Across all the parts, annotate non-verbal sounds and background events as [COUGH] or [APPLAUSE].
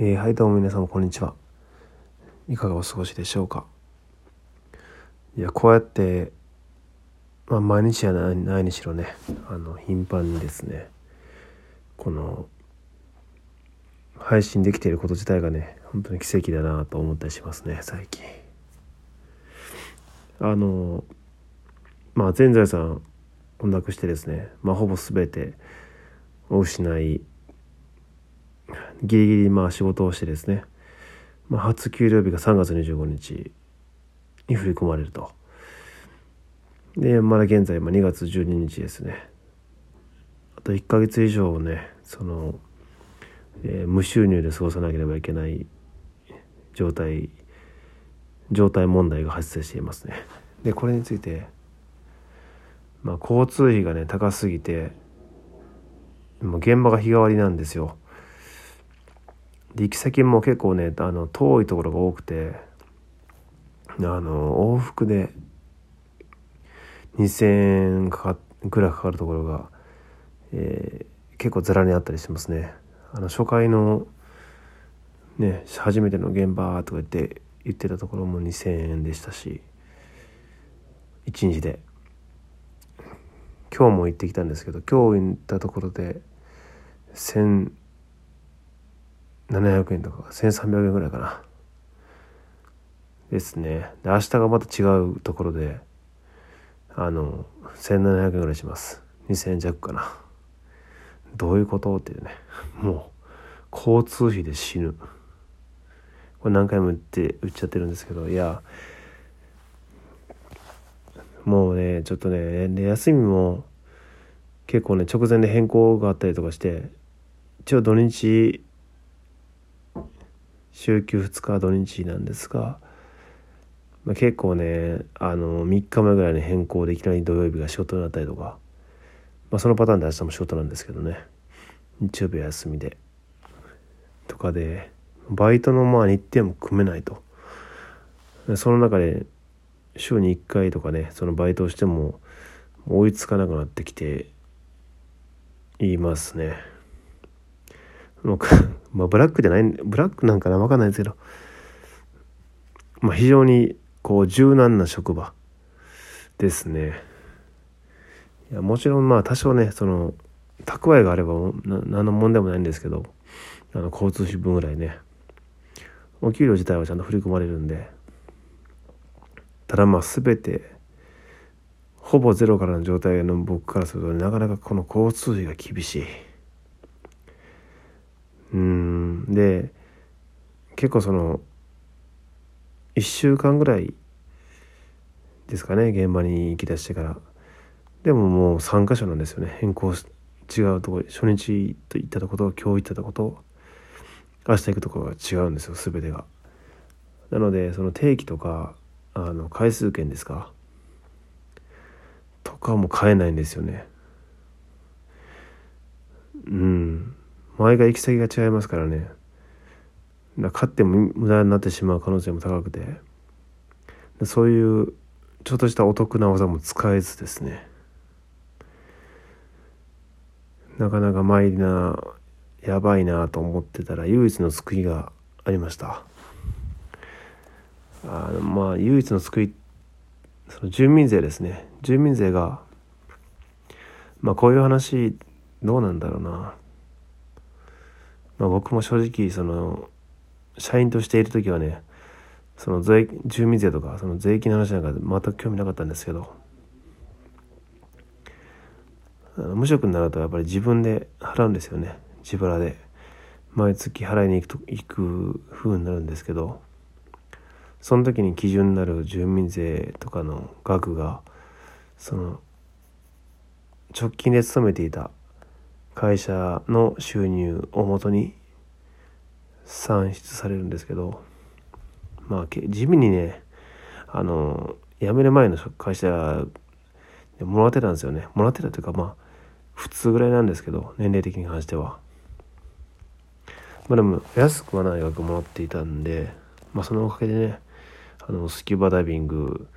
えー、はいどうも皆様こんにちは。いかがお過ごしでしょうか？いやこうやってまあ毎日やないにしろねあの頻繁にですねこの配信できていること自体がね本当に奇跡だなと思ったりしますね最近。あのまあ全財産をなくしてですねまあほぼ全てを失いギリギリまあ仕事をしてですね、まあ、初給料日が3月25日に振り込まれると。で、まだ現在、まあ、2月12日ですね。あと1ヶ月以上ね、その、えー、無収入で過ごさなければいけない状態、状態問題が発生していますね。で、これについて、まあ、交通費がね、高すぎて、もう現場が日替わりなんですよ。で行き先も結構ねあの遠いところが多くてあの往復で2,000円かかぐらいかかるところが、えー、結構ざらにあったりしますね。あの初回のね初めての現場とか言って言ってたところも2,000円でしたし1日で今日も行ってきたんですけど今日行ったところで1,000 700円とか1300円ぐらいかな。ですね。で明日がまた違うところであの1700円ぐらいします。2000円弱かな。どういうことっていうね。[LAUGHS] もう交通費で死ぬ。これ何回も言って言っちゃってるんですけどいやもうねちょっとねで休みも結構ね直前で変更があったりとかして一応土日週休2日土日なんですが、まあ、結構ねあの3日前ぐらいに変更でいきなり土曜日が仕事になったりとか、まあ、そのパターンで明日も仕事なんですけどね日曜日は休みでとかでバイトのまあ日程も組めないとその中で週に1回とかねそのバイトをしても追いつかなくなってきていますね。[LAUGHS] まあ、ブラックじゃない、ブラックなんかなわかんないですけど、まあ、非常にこう柔軟な職場ですね。いやもちろんまあ多少ねその蓄えがあれば何の問題もないんですけどあの交通費分ぐらいねお給料自体はちゃんと振り込まれるんでただまあ全てほぼゼロからの状態の僕からするとなかなかこの交通費が厳しい。うんで結構その1週間ぐらいですかね現場に行きだしてから。でももう3箇所なんですよね。変更し違うとこ初日行ったとこと今日行ったとこと明日行くとこが違うんですよ全てが。なのでその定期とかあの回数券ですかとかも買えないんですよね。うん。前が行き先が違いますからね。勝っても無駄になってしまう可能性も高くて。そういうちょっとしたお得な技も使えずですね。なかなか参りなやばいなと思ってたら唯一の救いがありました。あのまあ唯一の救いその住民税ですね。住民税がまあこういう話どうなんだろうな。まあ、僕も正直その社員としている時はねその税住民税とかその税金の話なんか全く興味なかったんですけど無職になるとやっぱり自分で払うんですよね。自腹で。毎月払いに行くと行く風になるんですけどその時に基準になる住民税とかの額がその直近で勤めていた会社の収入をもとに算出されるんですけどまあ地味にねあの辞める前の会社でもらってたんですよね。もらってたというかまあ普通ぐらいなんですけど年齢的に関しては。まあでも安くはない額もらっていたんでまあそのおかげでねあのスキューバダイビング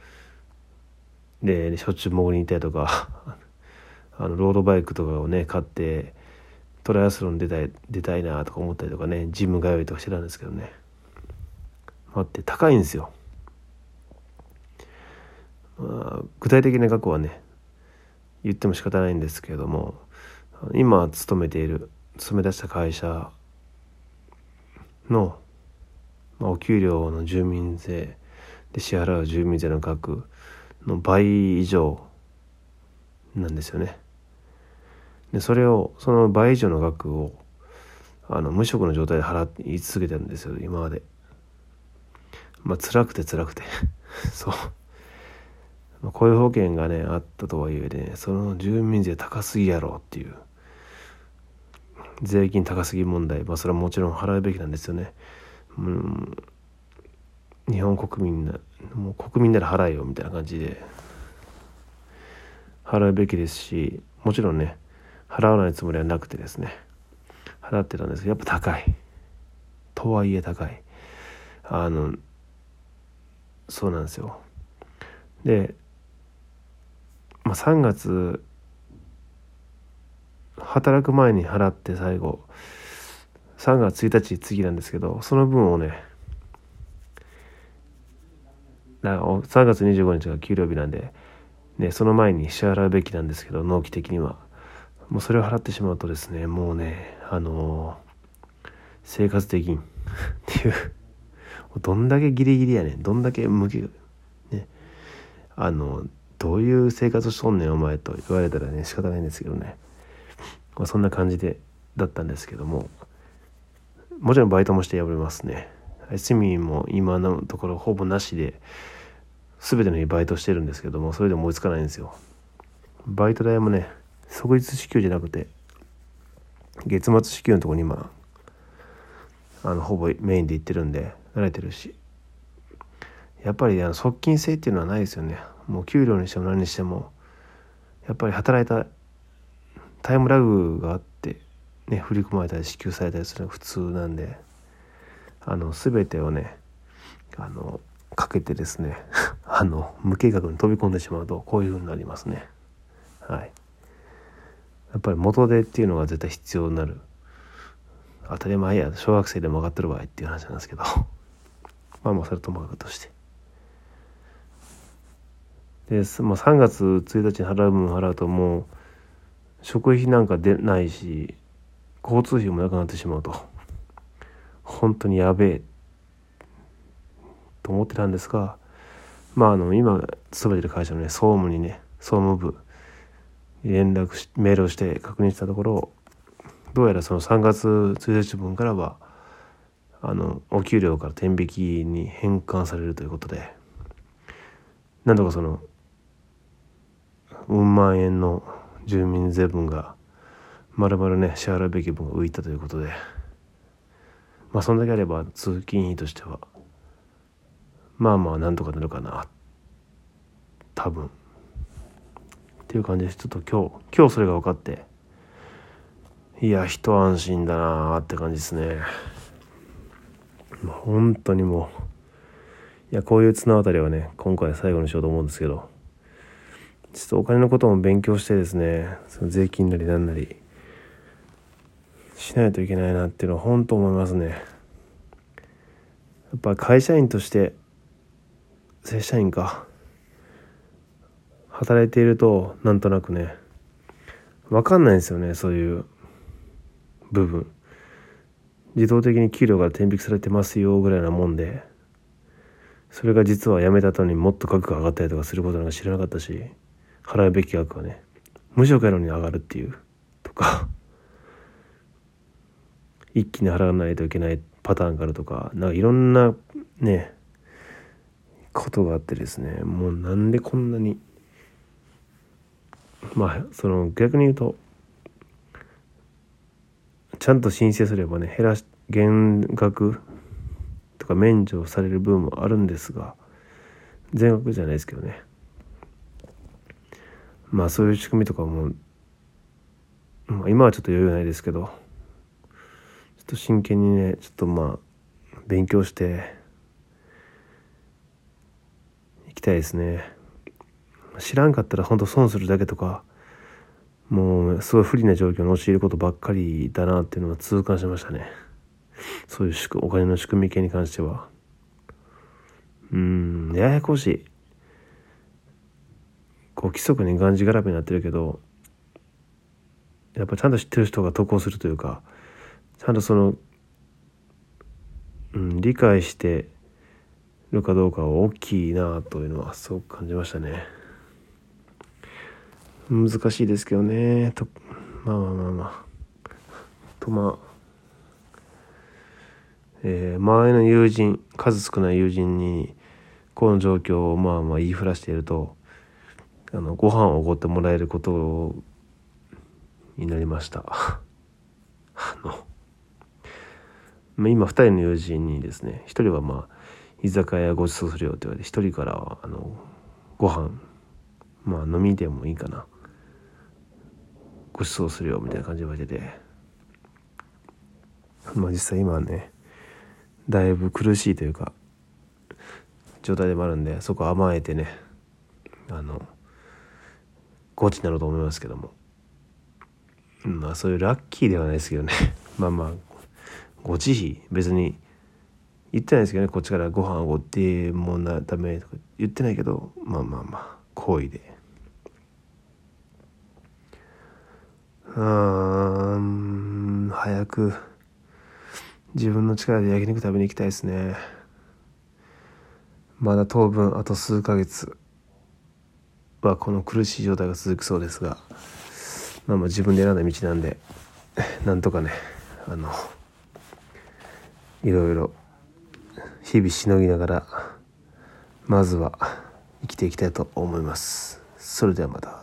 でしょっちゅう潜りに行ったりとか [LAUGHS] あのロードバイクとかをね買ってトライアスロン出たい出たいなとか思ったりとかねジム通いとかしてたんですけどね待って高いんですよ、まあ、具体的な額はね言っても仕方ないんですけれども今勤めている勤め出した会社の、まあ、お給料の住民税で支払う住民税の額の倍以上なんですよね。でそれをその倍以上の額をあの無職の状態で払い続けてるんですよ今まで。まあ辛くて辛くて [LAUGHS] そう。まあ、雇用保険がねあったとはいえねその住民税高すぎやろっていう税金高すぎ問題まあそれはもちろん払うべきなんですよね。うん日本国民なもう国民なら払えよみたいな感じで払うべきですしもちろんね払わないつもりはなくてですね。払ってたんですけどやっぱ高い。とはいえ高い。あのそうなんですよ。で、まあ、3月働く前に払って最後3月1日次なんですけどその分をね3月25日が給料日なんで、ね、その前に支払うべきなんですけど納期的には。もうそれを払ってしまうとですねもうねあのー、生活できん。[LAUGHS] っていう。どんだけギリギリやねん。どんだけ無気ね。あのどういう生活しとんねんお前と言われたらね仕方ないんですけどね、まあ、そんな感じでだったんですけども。もちろんバイトもしてやめますね。休みも今のところほぼなしで全ての日バイトしてるんですけどもそれでも追いつかないんですよ。バイト代もね即日支給じゃなくて月末支給のとこに今あのほぼメインで行ってるんで慣れてるし。やっぱりあの側近性っていうのはないですよね。もう給料にしても何にしてもやっぱり働いたタイムラグがあってね振り込まれたり支給されたりするのが普通なんであの全てをねあのかけてですね [LAUGHS] あの無計画に飛び込んでしまうとこういうふうになりますね。はい。やっぱり元手っていうのが絶対必要になる。当たり前や。小学生でも分かってる場合っていう話なんですけど。[LAUGHS] まあまあそれともかくとして。でもう3月1日に払う分払うともう食費なんか出ないし交通費もなくなってしまうと。本当にやべえ。と思ってたんですがまああの今勤めてる会社のね総務にね総務部連絡しメールをして確認したところどうやらその3月1日分からはあのお給料から天引きに返還されるということでなんとかそのうん万円の住民税分がまるまるね支払うべき分が浮いたということでまあそんだけあれば通勤費としてはまあまあなんとかなるかな多分。っていう感じでちょっと今日今日それが分かって。いや一安心だなって感じですね。本当にもういやこういう綱渡りはね今回最後にしようと思うんですけど。ちょっとお金のことも勉強してですねその税金なりなんなりしないといけないなっていうのは本当思いますね。やっぱ会社員として正社員か。働いているとなんとなくね分かんないんですよねそういう部分。自動的に給料が転引きされてますよぐらいなもんでそれが実は辞めた後にもっと額が上がったりとかすることなんか知らなかったし払うべき額はね無職やのに上がるっていうとか一気に払わないといけないパターンがあるとかなんかいろんなねことがあってですねもうなんでこんなにまあその逆に言うとちゃんと申請すればね減らし減額とか免除される分もあるんですが全額じゃないですけどね。まあそういう仕組みとかも、まあ、今はちょっと余裕ないですけどちょっと真剣にねちょっとまあ勉強していきたいですね。知らんかったら本当損するだけとかもうすごい不利な状況に陥ることばっかりだなっていうのは痛感しましたね。そういうお金の仕組み系に関しては。うんややこしい。こう規則にがんじがらめになってるけどやっぱちゃんと知ってる人が投稿するというかちゃんとその、うん、理解してるかどうかは大きいなというのはすごく感じましたね。難しいですけどね。とまあまあまあまあ。とまあえー、周りの友人数少ない友人にこの状況をまあまあ言いふらしているとあのご飯をおごってもらえることになりました。[LAUGHS] あの今2人の友人にですね1人はまあ居酒屋ご馳走するよって言われて1人からはあのご飯まあ飲みでもいいかな。ご馳走するよみたいな感じで言われてて。まあ実際今はねだいぶ苦しいというか状態でもあるんでそこ甘えてねあのゴチになろうと思いますけども。まあそういうラッキーではないですけどね。[LAUGHS] まあまあご慈悲別に言ってないですけどねこっちからご飯おごってもうなダメとか言ってないけどまあまあまあ好意で。うん早く自分の力で焼肉食べに行きたいですねまだ当分あと数ヶ月はこの苦しい状態が続くそうですがまあまあ自分で選んだ道なんでなんとかねあのいろいろ日々しのぎながらまずは生きていきたいと思います。それではまた。